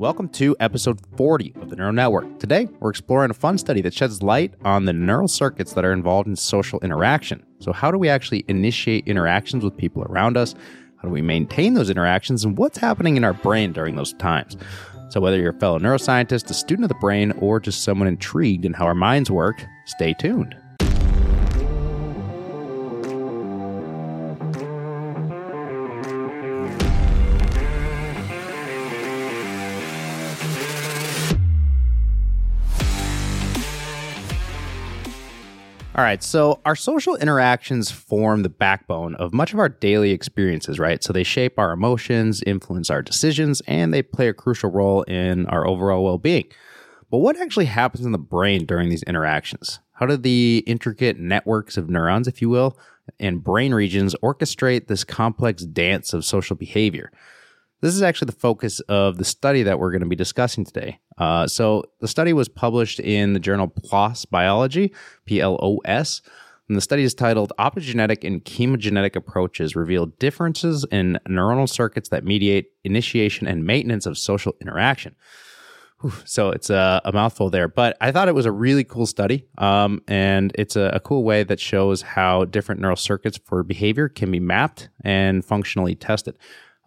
Welcome to episode 40 of the Neural Network. Today, we're exploring a fun study that sheds light on the neural circuits that are involved in social interaction. So, how do we actually initiate interactions with people around us? How do we maintain those interactions? And what's happening in our brain during those times? So, whether you're a fellow neuroscientist, a student of the brain, or just someone intrigued in how our minds work, stay tuned. All right, so our social interactions form the backbone of much of our daily experiences, right? So they shape our emotions, influence our decisions, and they play a crucial role in our overall well being. But what actually happens in the brain during these interactions? How do the intricate networks of neurons, if you will, and brain regions orchestrate this complex dance of social behavior? This is actually the focus of the study that we're going to be discussing today. Uh, so, the study was published in the journal PLOS Biology, P L O S, and the study is titled Optogenetic and Chemogenetic Approaches Reveal Differences in Neuronal Circuits That Mediate Initiation and Maintenance of Social Interaction. Whew, so, it's a, a, mouthful there, but I thought it was a really cool study. Um, and it's a, a cool way that shows how different neural circuits for behavior can be mapped and functionally tested.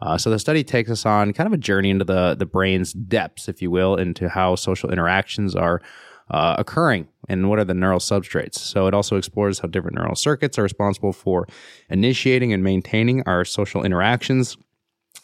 Uh, so the study takes us on kind of a journey into the the brain's depths, if you will, into how social interactions are uh, occurring and what are the neural substrates. So it also explores how different neural circuits are responsible for initiating and maintaining our social interactions.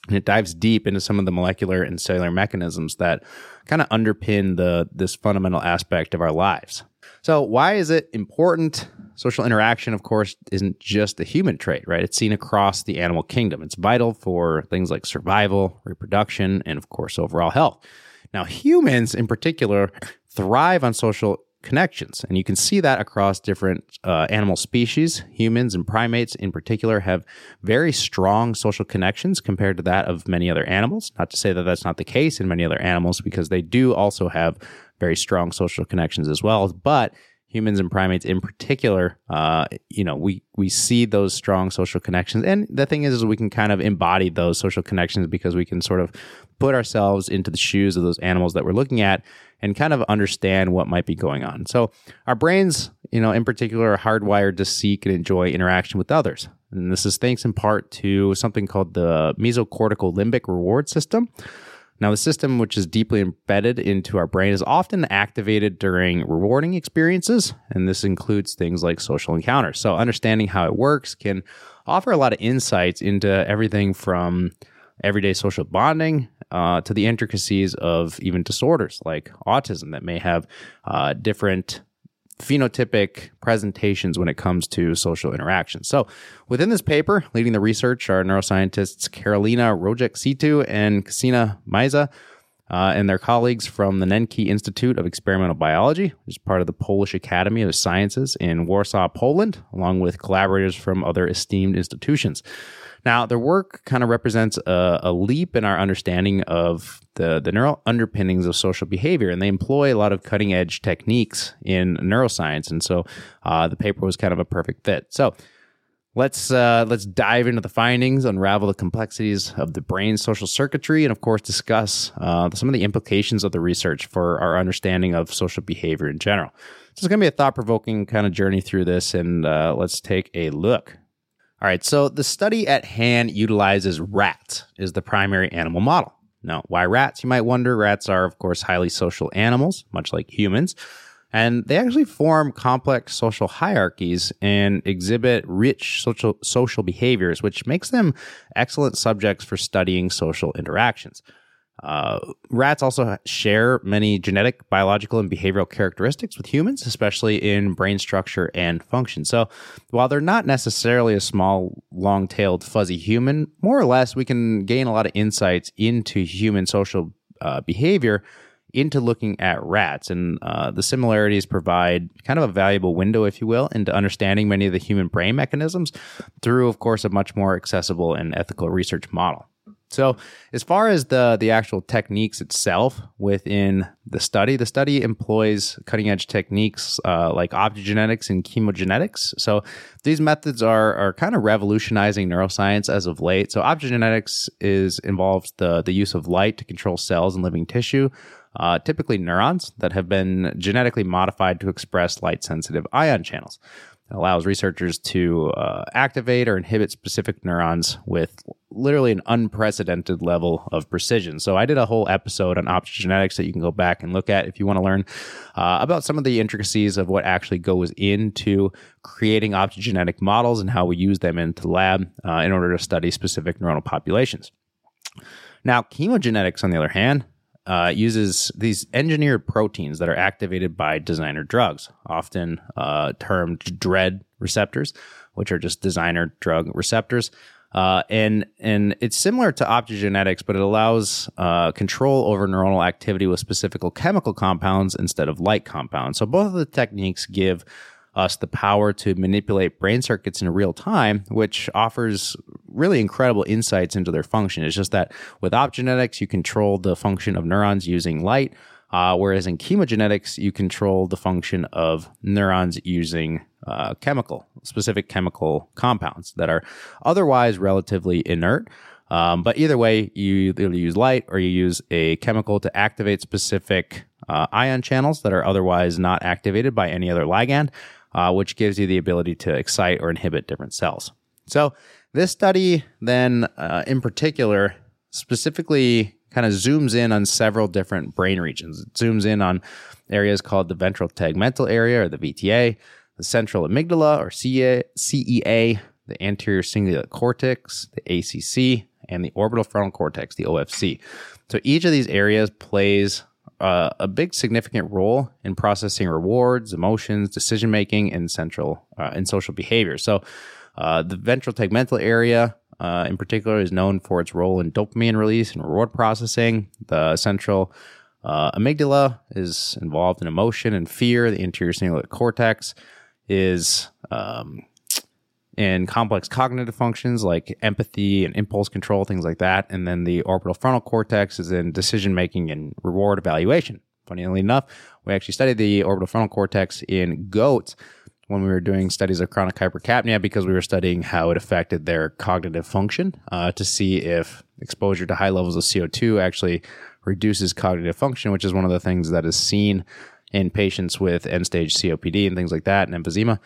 And it dives deep into some of the molecular and cellular mechanisms that kind of underpin the this fundamental aspect of our lives. So why is it important? Social interaction, of course, isn't just a human trait, right? It's seen across the animal kingdom. It's vital for things like survival, reproduction, and of course, overall health. Now, humans in particular thrive on social connections, and you can see that across different uh, animal species. Humans and primates in particular have very strong social connections compared to that of many other animals. Not to say that that's not the case in many other animals, because they do also have very strong social connections as well. But humans and primates in particular, uh, you know, we we see those strong social connections. And the thing is, is we can kind of embody those social connections because we can sort of put ourselves into the shoes of those animals that we're looking at and kind of understand what might be going on. So our brains, you know, in particular, are hardwired to seek and enjoy interaction with others. And this is thanks in part to something called the mesocortical limbic reward system. Now, the system, which is deeply embedded into our brain, is often activated during rewarding experiences, and this includes things like social encounters. So, understanding how it works can offer a lot of insights into everything from everyday social bonding uh, to the intricacies of even disorders like autism that may have uh, different phenotypic presentations when it comes to social interaction. So, within this paper, leading the research are neuroscientists Karolina Rojek-Sito and Ksenia Meyza. Uh, and their colleagues from the Nencki Institute of Experimental Biology, which is part of the Polish Academy of Sciences in Warsaw, Poland, along with collaborators from other esteemed institutions. Now, their work kind of represents a, a, leap in our understanding of the, the neural underpinnings of social behavior, and they employ a lot of cutting edge techniques in neuroscience. And so uh, the paper was kind of a perfect fit. So let's uh, let's dive into the findings, unravel the complexities of the brain's social circuitry, and of course discuss uh, some of the implications of the research for our understanding of social behavior in general. So it's going to be a thought provoking kind of journey through this, and uh, let's take a look. All right, so the study at hand utilizes rats as the primary animal model. Now, why rats? You might wonder. Rats are, of course, highly social animals, much like humans, and they actually form complex social hierarchies and exhibit rich social social behaviors, which makes them excellent subjects for studying social interactions. Uh, rats also share many genetic, biological, and behavioral characteristics with humans, especially in brain structure and function. So, while they're not necessarily a small, long tailed, fuzzy human, more or less we can gain a lot of insights into human social uh, behavior into looking at rats. And uh, the similarities provide kind of a valuable window, if you will, into understanding many of the human brain mechanisms through, of course, a much more accessible and ethical research model. So, as far as the the actual techniques itself within the study, the study employs cutting edge techniques uh, like optogenetics and chemogenetics. So, these methods are are kind of revolutionizing neuroscience as of late. So, optogenetics is involves the the use of light to control cells and living tissue. Uh, typically neurons that have been genetically modified to express light sensitive ion channels. It allows researchers to uh, activate or inhibit specific neurons with literally an unprecedented level of precision. So I did a whole episode on optogenetics that you can go back and look at if you want to learn uh, about some of the intricacies of what actually goes into creating optogenetic models and how we use them into the lab uh, in order to study specific neuronal populations. Now, chemogenetics, on the other hand, uh, uses these engineered proteins that are activated by designer drugs, often uh, termed DREADD receptors, which are just designer drug receptors. Uh, and and it's similar to optogenetics, but it allows uh, control over neuronal activity with specific chemical compounds instead of light compounds. So both of the techniques give us the power to manipulate brain circuits in real time, which offers really incredible insights into their function. It's just that with optogenetics, you control the function of neurons using light, uh, whereas in chemogenetics, you control the function of neurons using uh, chemical, specific chemical compounds that are otherwise relatively inert. Um, but either way, you either use light or you use a chemical to activate specific uh, ion channels that are otherwise not activated by any other ligand uh, which gives you the ability to excite or inhibit different cells. So, this study then, uh, in particular, specifically kind of zooms in on several different brain regions. It zooms in on areas called the ventral tegmental area or the VTA, the central amygdala or CEA, the anterior cingulate cortex, the ACC, and the orbital frontal cortex, the OFC. So each of these areas plays uh, a big significant role in processing rewards, emotions, decision making, and central uh, and social behavior. So, uh, the ventral tegmental area, uh, in particular, is known for its role in dopamine release and reward processing. The central uh, amygdala is involved in emotion and fear. The anterior cingulate cortex is um, in complex cognitive functions like empathy and impulse control, things like that. And then the orbital frontal cortex is in decision making and reward evaluation. Funnily enough, we actually studied the orbital frontal cortex in goats when we were doing studies of chronic hypercapnia because we were studying how it affected their cognitive function uh, to see if exposure to high levels of CO2 actually reduces cognitive function, which is one of the things that is seen in patients with end stage COPD and things like that and emphysema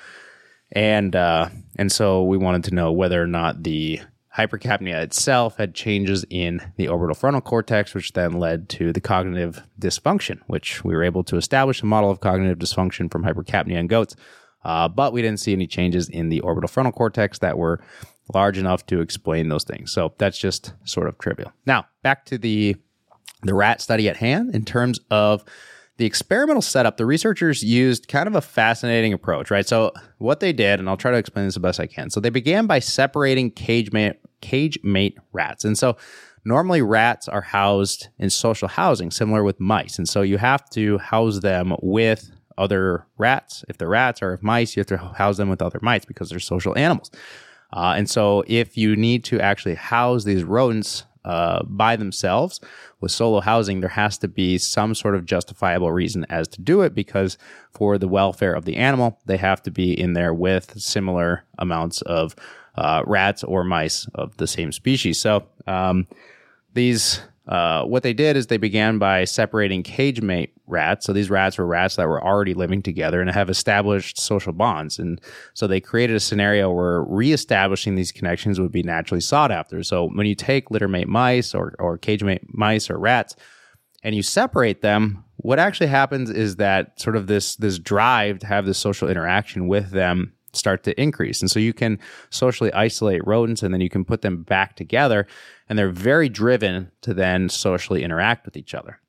and uh, and so we wanted to know whether or not the hypercapnia itself had changes in the orbital frontal cortex, which then led to the cognitive dysfunction, which we were able to establish a model of cognitive dysfunction from hypercapnia in goats. Uh, but we didn't see any changes in the orbital frontal cortex that were large enough to explain those things. So that's just sort of trivial. Now, back to the the rat study at hand in terms of the experimental setup, the researchers used kind of a fascinating approach, right? So what they did, and I'll try to explain this the best I can. So they began by separating cage mate, cage mate rats. And so normally rats are housed in social housing, similar with mice. And so you have to house them with other rats. If they're rats or if mice, you have to house them with other mice because they're social animals. Uh, and so if you need to actually house these rodents uh, by themselves. With solo housing, there has to be some sort of justifiable reason as to do it because for the welfare of the animal, they have to be in there with similar amounts of uh, rats or mice of the same species. So um, these uh, what they did is they began by separating cage mate rats. So these rats were rats that were already living together and have established social bonds. And so they created a scenario where reestablishing these connections would be naturally sought after. So when you take litter mate mice or, or cage mate mice or rats and you separate them, what actually happens is that sort of this, this drive to have this social interaction with them start to increase. And so you can socially isolate rodents and then you can put them back together and they're very driven to then socially interact with each other.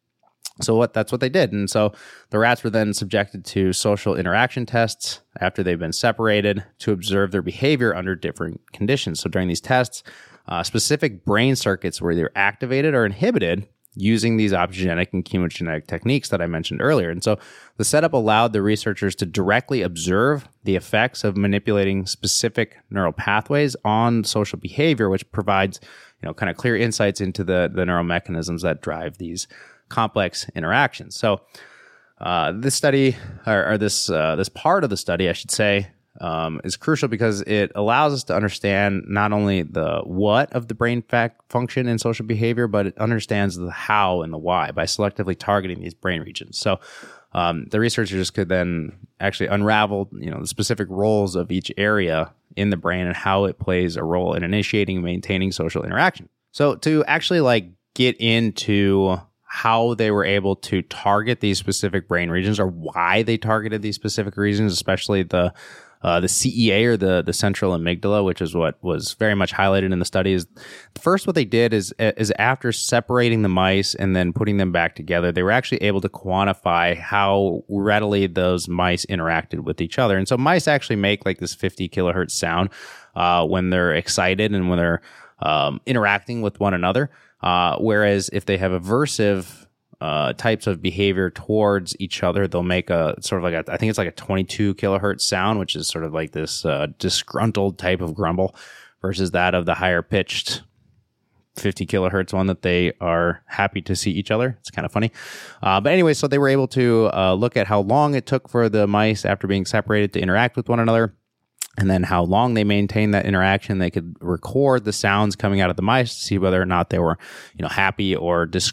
So what that's what they did. And so the rats were then subjected to social interaction tests after they've been separated to observe their behavior under different conditions. So during these tests, uh, specific brain circuits were either activated or inhibited using these optogenetic and chemogenetic techniques that I mentioned earlier. And so the setup allowed the researchers to directly observe the effects of manipulating specific neural pathways on social behavior, which provides you know, kind of clear insights into the the neural mechanisms that drive these complex interactions. So, uh, this study or, or this uh, this part of the study, I should say, um, is crucial because it allows us to understand not only the what of the brain function and social behavior, but it understands the how and the why by selectively targeting these brain regions. So um, the researchers could then actually unravel, you know, the specific roles of each area in the brain and how it plays a role in initiating and maintaining social interaction. So to actually like get into how they were able to target these specific brain regions or why they targeted these specific regions, especially the uh, the CEA or the the central amygdala, which is what was very much highlighted in the study. Is first what they did is is after separating the mice and then putting them back together, they were actually able to quantify how readily those mice interacted with each other. And so mice actually make like this 50 kilohertz sound uh, when they're excited and when they're um, interacting with one another. Uh, whereas if they have aversive uh, types of behavior towards each other. They'll make a sort of like a, I think it's like a 22 kilohertz sound, which is sort of like this uh, disgruntled type of grumble versus that of the higher pitched 50 kilohertz one that they are happy to see each other. It's kind of funny. Uh, but anyway, so they were able to uh, look at how long it took for the mice after being separated to interact with one another and then how long they maintained that interaction. They could record the sounds coming out of the mice to see whether or not they were, you know, happy or dis-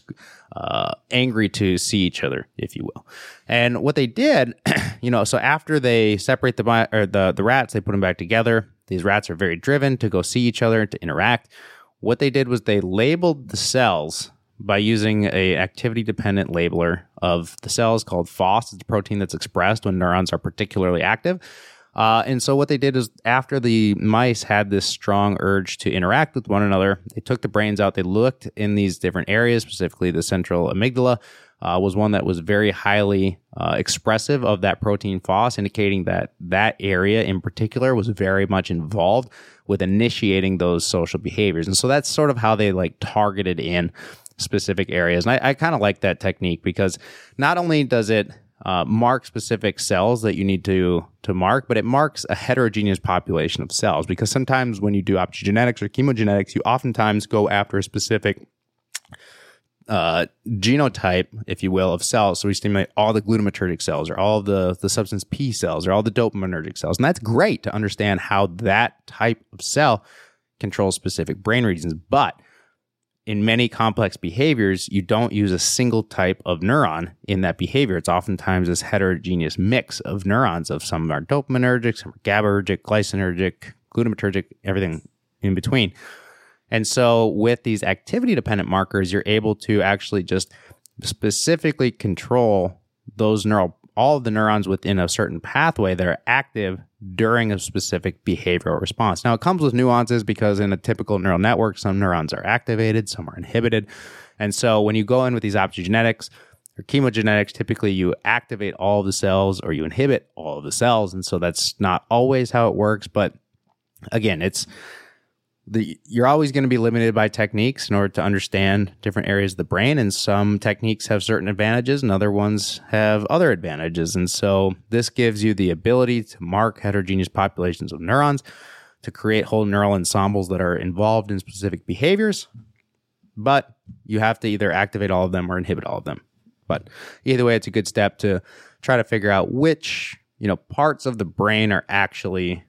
uh, angry to see each other, if you will. And what they did, you know, so after they separate the or the the rats, they put them back together. These rats are very driven to go see each other to interact. What they did was they labeled the cells by using a activity dependent labeler of the cells called FOS. It's a protein that's expressed when neurons are particularly active. Uh, and so what they did is after the mice had this strong urge to interact with one another, they took the brains out. They looked in these different areas, specifically the central amygdala uh, was one that was very highly uh, expressive of that protein FOS, indicating that that area in particular was very much involved with initiating those social behaviors. And so that's sort of how they like targeted in specific areas. And I, I kind of like that technique because not only does it uh, mark specific cells that you need to to mark, but it marks a heterogeneous population of cells because sometimes when you do optogenetics or chemogenetics, you oftentimes go after a specific uh, genotype, if you will, of cells. So we stimulate all the glutamatergic cells or all the, the substance P cells or all the dopaminergic cells. And that's great to understand how that type of cell controls specific brain regions. But in many complex behaviors, you don't use a single type of neuron in that behavior. It's oftentimes this heterogeneous mix of neurons of some are dopaminergic, some are GABAergic, glycinergic, glutamatergic, everything in between. And so with these activity dependent markers, you're able to actually just specifically control those neural all of the neurons within a certain pathway that are active during a specific behavioral response. Now, it comes with nuances because in a typical neural network, some neurons are activated, some are inhibited. And so when you go in with these optogenetics or chemogenetics, typically you activate all of the cells or you inhibit all of the cells. And so that's not always how it works. But again, it's the you're always going to be limited by techniques in order to understand different areas of the brain and some techniques have certain advantages and other ones have other advantages. And so this gives you the ability to mark heterogeneous populations of neurons to create whole neural ensembles that are involved in specific behaviors but you have to either activate all of them or inhibit all of them. But either way it's a good step to try to figure out which you know parts of the brain are actually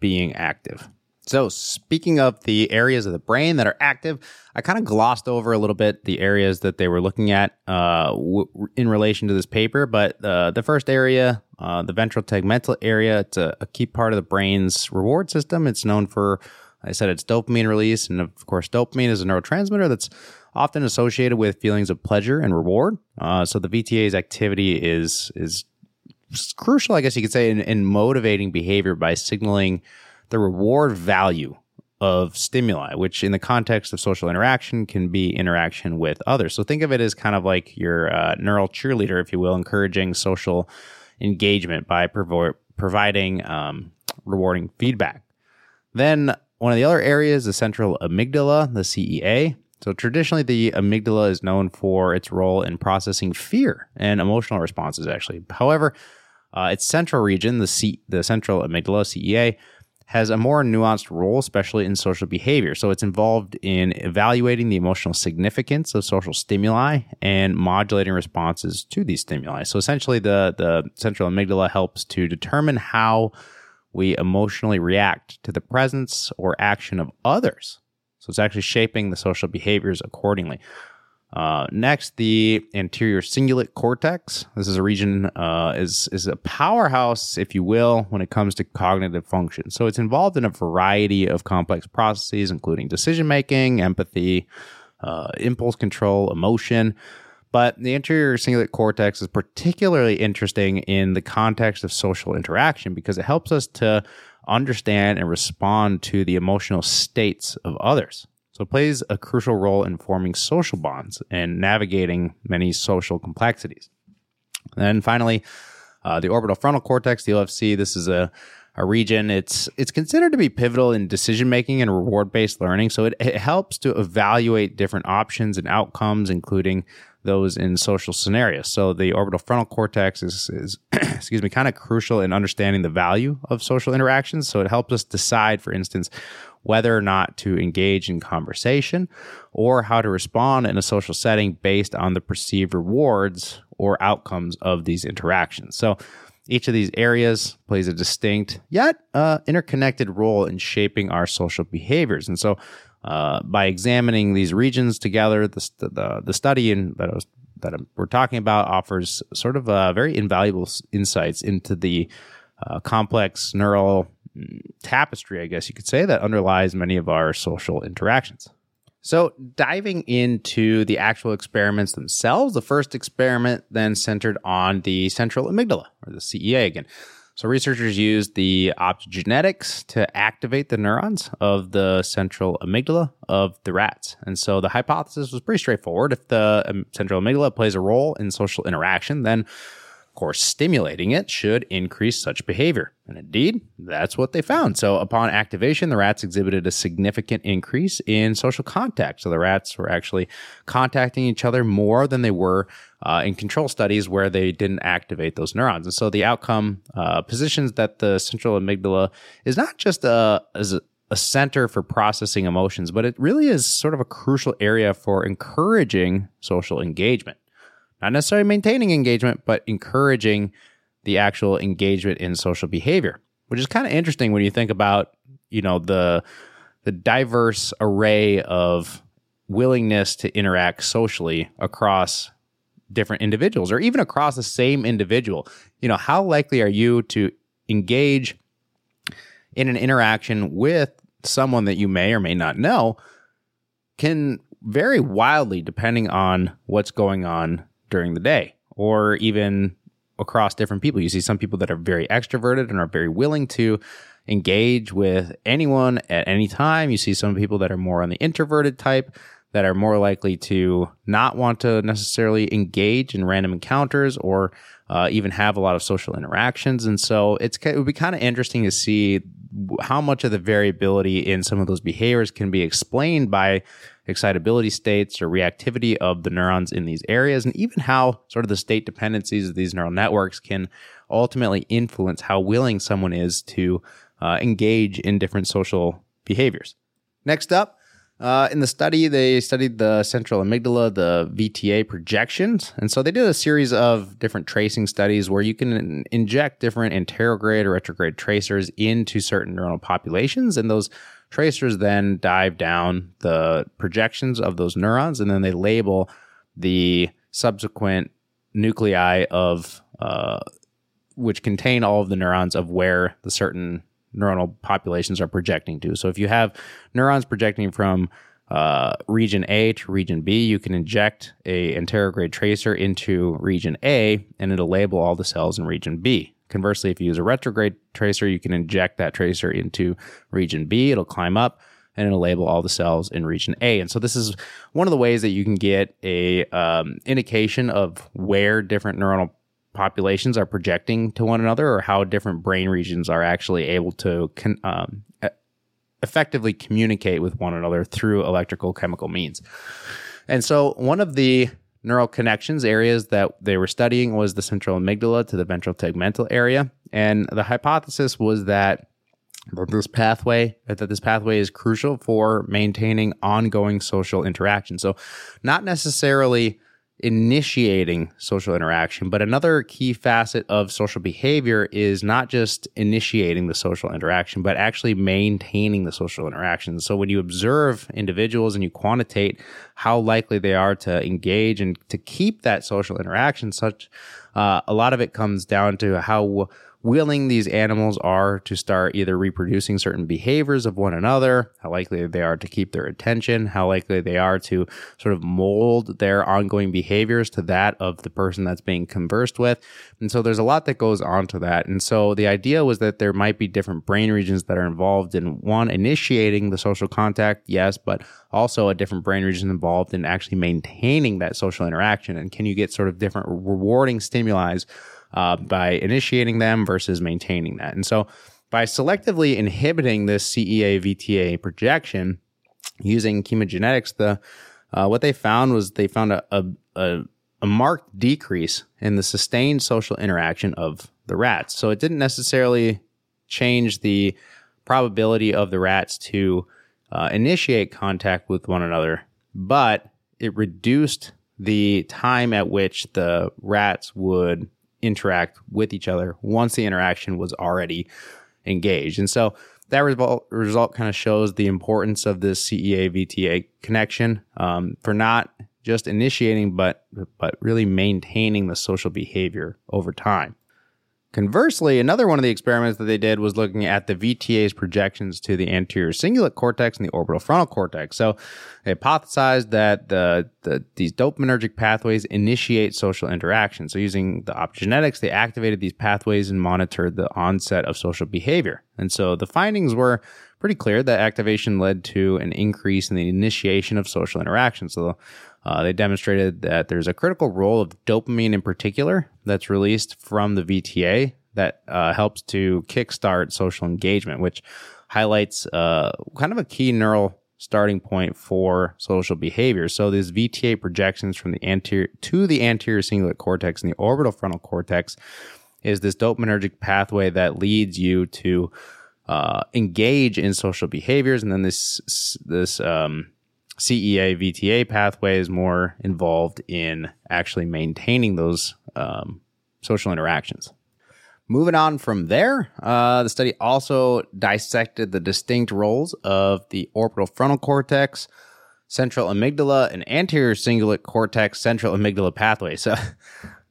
being active so, speaking of the areas of the brain that are active, I kind of glossed over a little bit the areas that they were looking at uh, w- in relation to this paper. But uh, the first area, uh, the ventral tegmental area, it's a, a, key part of the brain's reward system. It's known for, I said, it's dopamine release. And of course, dopamine is a neurotransmitter that's often associated with feelings of pleasure and reward. Uh, so, the VTA's activity is, is crucial, I guess you could say, in, in motivating behavior by signaling the reward value of stimuli, which in the context of social interaction can be interaction with others. So think of it as kind of like your uh, neural cheerleader, if you will, encouraging social engagement by provo- providing um, rewarding feedback. Then one of the other areas, the central amygdala, the CEA. So traditionally, the amygdala is known for its role in processing fear and emotional responses. Actually, however, uh, its central region, the C- the central amygdala (CEA), has a more nuanced role, especially in social behavior. So it's involved in evaluating the emotional significance of social stimuli and modulating responses to these stimuli. So essentially, the, the central amygdala helps to determine how we emotionally react to the presence or action of others. So it's actually shaping the social behaviors accordingly. Uh, next, the anterior cingulate cortex. This is a region uh, is is a powerhouse, if you will, when it comes to cognitive function. So it's involved in a variety of complex processes, including decision making, empathy, uh, impulse control, emotion. But the anterior cingulate cortex is particularly interesting in the context of social interaction because it helps us to understand and respond to the emotional states of others. So it plays a crucial role in forming social bonds and navigating many social complexities. And then finally, uh, the orbital frontal cortex, the OFC. This is a a region. It's it's considered to be pivotal in decision making and reward based learning. So it, it helps to evaluate different options and outcomes, including those in social scenarios. So the orbital frontal cortex is, is excuse me, kind of crucial in understanding the value of social interactions. So it helps us decide, for instance, whether or not to engage in conversation or how to respond in a social setting based on the perceived rewards or outcomes of these interactions. So each of these areas plays a distinct yet uh, interconnected role in shaping our social behaviors. And so uh, by examining these regions together, the, the, the study in, that, was, that we're talking about offers sort of uh, very invaluable insights into the uh, complex neural tapestry, I guess you could say, that underlies many of our social interactions. So, diving into the actual experiments themselves, the first experiment then centered on the central amygdala, or the CEA again. So researchers used the optogenetics to activate the neurons of the central amygdala of the rats. And so the hypothesis was pretty straightforward. If the um, central amygdala plays a role in social interaction, then of course, stimulating it should increase such behavior. And indeed, that's what they found. So, upon activation, the rats exhibited a significant increase in social contact. So, the rats were actually contacting each other more than they were uh, in control studies where they didn't activate those neurons. And so, the outcome uh, positions that the central amygdala is not just a, as a a center for processing emotions, but it really is sort of a crucial area for encouraging social engagement not necessarily maintaining engagement, but encouraging the actual engagement in social behavior, which is kind of interesting when you think about, you know, the the diverse array of willingness to interact socially across different individuals or even across the same individual. You know, how likely are you to engage in an interaction with someone that you may or may not know can vary wildly depending on what's going on during the day or even across different people. You see some people that are very extroverted and are very willing to engage with anyone at any time. You see some people that are more on the introverted type that are more likely to not want to necessarily engage in random encounters or uh, even have a lot of social interactions. And so it's it would be kind of interesting to see how much of the variability in some of those behaviors can be explained by excitability states or reactivity of the neurons in these areas, and even how sort of the state dependencies of these neural networks can ultimately influence how willing someone is to uh, engage in different social behaviors. Next up, uh, in the study, they studied the central amygdala, the VTA projections. And so they did a series of different tracing studies where you can inject different anterograde or retrograde tracers into certain neural populations. And those tracers then dive down the projections of those neurons and then they label the subsequent nuclei of uh, which contain all of the neurons of where the certain neuronal populations are projecting to. So if you have neurons projecting from uh, region A to region B, you can inject a anterograde tracer into region A and it'll label all the cells in region B. Conversely, if you use a retrograde tracer, you can inject that tracer into region B. It'll climb up and it'll label all the cells in region A. And so this is one of the ways that you can get a um, indication of where different neuronal populations are projecting to one another or how different brain regions are actually able to con- um, effectively communicate with one another through electrical chemical means. And so one of the neural connections areas that they were studying was the central amygdala to the ventral tegmental area. And the hypothesis was that this pathway that this pathway is crucial for maintaining ongoing social interaction. So, not necessarily initiating social interaction, but another key facet of social behavior is not just initiating the social interaction, but actually maintaining the social interaction. So, when you observe individuals and you quantitate how likely they are to engage and to keep that social interaction, such uh, a lot of it comes down to how willing these animals are to start either reproducing certain behaviors of one another, how likely they are to keep their attention, how likely they are to sort of mold their ongoing behaviors to that of the person that's being conversed with. And so there's a lot that goes on to that. And so the idea was that there might be different brain regions that are involved in one, initiating the social contact, yes, but also a different brain region involved in actually maintaining that social interaction. And can you get sort of different rewarding stimuli uh, by initiating them versus maintaining that. And so by selectively inhibiting this CEA VTA projection using chemogenetics, the uh, what they found was they found a, a, a, a marked decrease in the sustained social interaction of the rats. So it didn't necessarily change the probability of the rats to uh, initiate contact with one another, but it reduced the time at which the rats would interact with each other once the interaction was already engaged. And so that result, result kind of shows the importance of this CEA VTA connection um, for not just initiating, but but really maintaining the social behavior over time. Conversely, another one of the experiments that they did was looking at the VTA's projections to the anterior cingulate cortex and the orbital frontal cortex. So they hypothesized that the, the these dopaminergic pathways initiate social interaction. So using the optogenetics, they activated these pathways and monitored the onset of social behavior. And so the findings were pretty clear that activation led to an increase in the initiation of social interaction. So uh, they demonstrated that there's a critical role of dopamine in particular that's released from the VTA that uh, helps to kickstart social engagement, which highlights uh, kind of a key neural starting point for social behavior. So these VTA projections from the anterior to the anterior cingulate cortex and the orbital frontal cortex is this dopaminergic pathway that leads you to uh, engage in social behaviors, and then this this um, CEA VTA pathway is more involved in actually maintaining those um, social interactions. Moving on from there, uh, the study also dissected the distinct roles of the orbital frontal cortex, central amygdala, and anterior cingulate cortex central amygdala pathway. So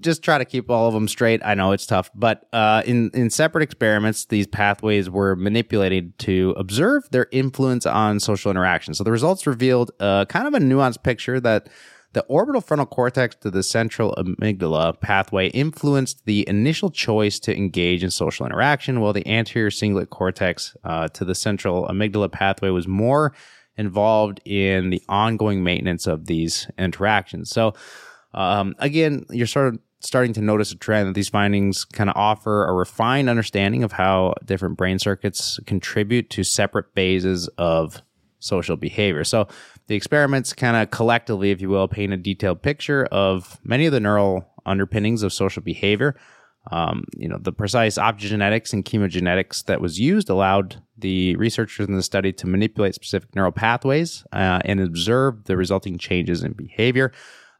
just try to keep all of them straight. I know it's tough, but uh, in in separate experiments, these pathways were manipulated to observe their influence on social interaction. So the results revealed uh, kind of a nuanced picture that the orbital frontal cortex to the central amygdala pathway influenced the initial choice to engage in social interaction, while the anterior cingulate cortex uh, to the central amygdala pathway was more involved in the ongoing maintenance of these interactions. So um, again, you're sort of starting to notice a trend that these findings kind of offer a refined understanding of how different brain circuits contribute to separate phases of social behavior. So the experiments kind of collectively, if you will, paint a detailed picture of many of the neural underpinnings of social behavior. Um, you know, the precise optogenetics and chemogenetics that was used allowed the researchers in the study to manipulate specific neural pathways uh, and observe the resulting changes in behavior.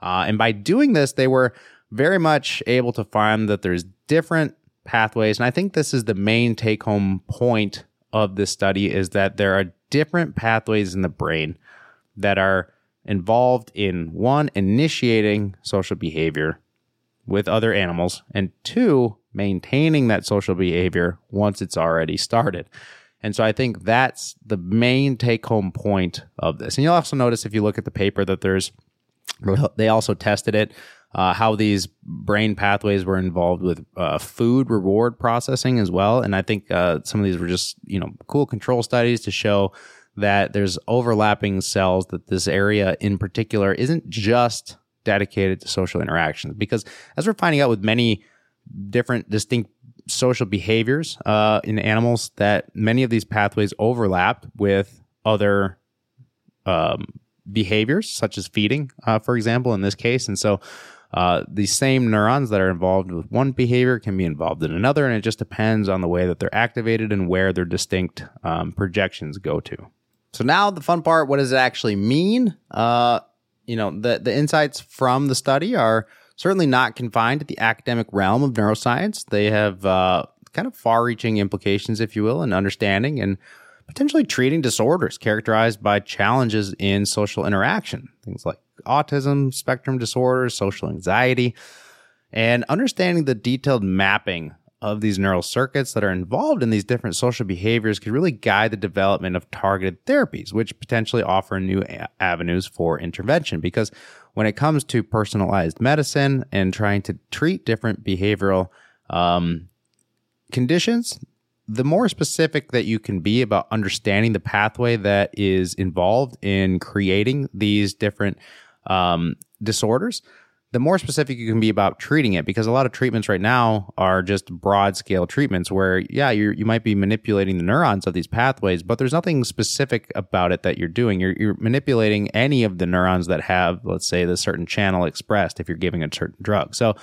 Uh, and by doing this, they were very much able to find that there's different pathways. And I think this is the main take home point of this study is that there are different pathways in the brain that are involved in one, initiating social behavior with other animals, and two, maintaining that social behavior once it's already started. And so I think that's the main take home point of this. And you'll also notice if you look at the paper that there's they also tested it, uh, how these brain pathways were involved with uh, food reward processing as well. And I think uh, some of these were just, you know, cool control studies to show that there's overlapping cells, that this area in particular isn't just dedicated to social interactions. Because as we're finding out with many different distinct social behaviors uh, in animals, that many of these pathways overlap with other um, behaviors, such as feeding, uh, for example, in this case. And so uh, the same neurons that are involved with one behavior can be involved in another, and it just depends on the way that they're activated and where their distinct um, projections go to. So now the fun part: what does it actually mean? Uh, you know, the the insights from the study are certainly not confined to the academic realm of neuroscience. They have uh, kind of far-reaching implications, if you will, in understanding and potentially treating disorders characterized by challenges in social interaction, things like autism, spectrum disorders, social anxiety, and understanding the detailed mapping of these neural circuits that are involved in these different social behaviors could really guide the development of targeted therapies, which potentially offer new a- avenues for intervention. Because when it comes to personalized medicine and trying to treat different behavioral um, conditions, the more specific that you can be about understanding the pathway that is involved in creating these different um, disorders, the more specific you can be about treating it because a lot of treatments right now are just broad scale treatments where yeah you you might be manipulating the neurons of these pathways but there's nothing specific about it that you're doing. You're, you're manipulating any of the neurons that have let's say the certain channel expressed if you're giving a certain drug. So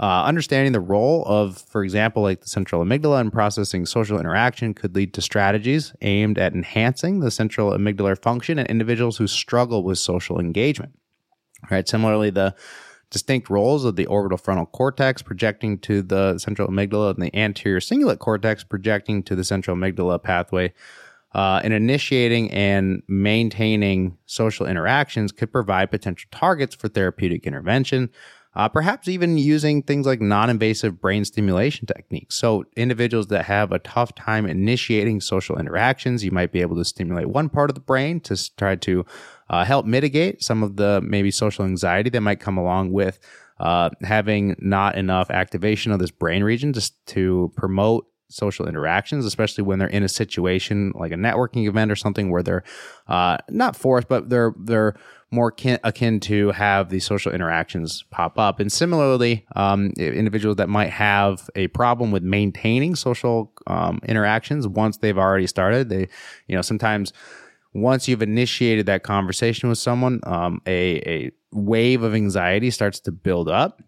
uh, understanding the role of, for example, like the central amygdala in processing social interaction could lead to strategies aimed at enhancing the central amygdala function in individuals who struggle with social engagement. Right. Similarly, the distinct roles of the orbital frontal cortex projecting to the central amygdala and the anterior cingulate cortex projecting to the central amygdala pathway uh, in initiating and maintaining social interactions could provide potential targets for therapeutic intervention. Uh, perhaps even using things like non invasive brain stimulation techniques. So, individuals that have a tough time initiating social interactions, you might be able to stimulate one part of the brain to try to uh, help mitigate some of the maybe social anxiety that might come along with uh, having not enough activation of this brain region just to promote social interactions, especially when they're in a situation like a networking event or something where they're uh, not forced, but they're they're more kin- akin to have these social interactions pop up. And similarly, um, individuals that might have a problem with maintaining social um, interactions once they've already started, they, you know, sometimes once you've initiated that conversation with someone, um, a, a wave of anxiety starts to build up.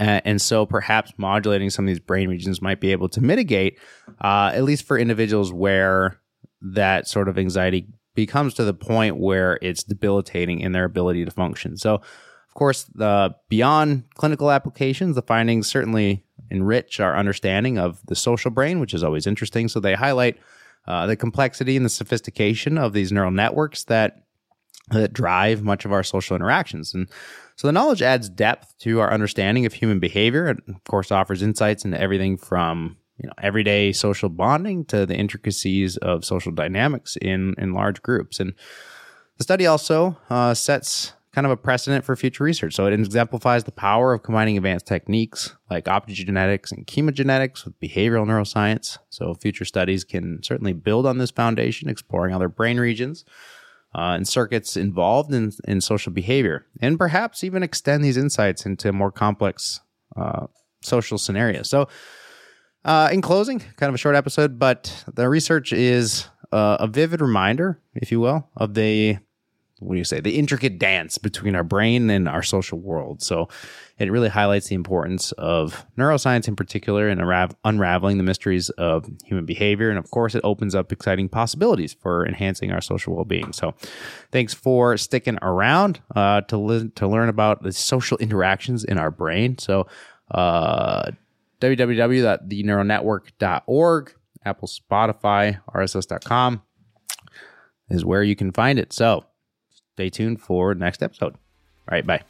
And so perhaps modulating some of these brain regions might be able to mitigate, uh, at least for individuals where that sort of anxiety becomes to the point where it's debilitating in their ability to function. So, of course, the beyond clinical applications, the findings certainly enrich our understanding of the social brain, which is always interesting. So they highlight uh, the complexity and the sophistication of these neural networks that that drive much of our social interactions. And so the knowledge adds depth to our understanding of human behavior and of course offers insights into everything from you know everyday social bonding to the intricacies of social dynamics in in large groups. And the study also uh, sets kind of a precedent for future research. So it exemplifies the power of combining advanced techniques like optogenetics and chemogenetics with behavioral neuroscience. So future studies can certainly build on this foundation, exploring other brain regions uh, and circuits involved in, in social behavior, and perhaps even extend these insights into more complex uh, social scenarios. So, uh, in closing, kind of a short episode, but the research is uh, a vivid reminder, if you will, of the what do you say, the intricate dance between our brain and our social world. So it really highlights the importance of neuroscience in particular and unraveling the mysteries of human behavior. And of course, it opens up exciting possibilities for enhancing our social well being. So thanks for sticking around uh, to, li- to learn about the social interactions in our brain. So, uh, www.theneuronetwork.org, Apple, Spotify, RSS.com is where you can find it. So, stay tuned for next episode. All right, bye.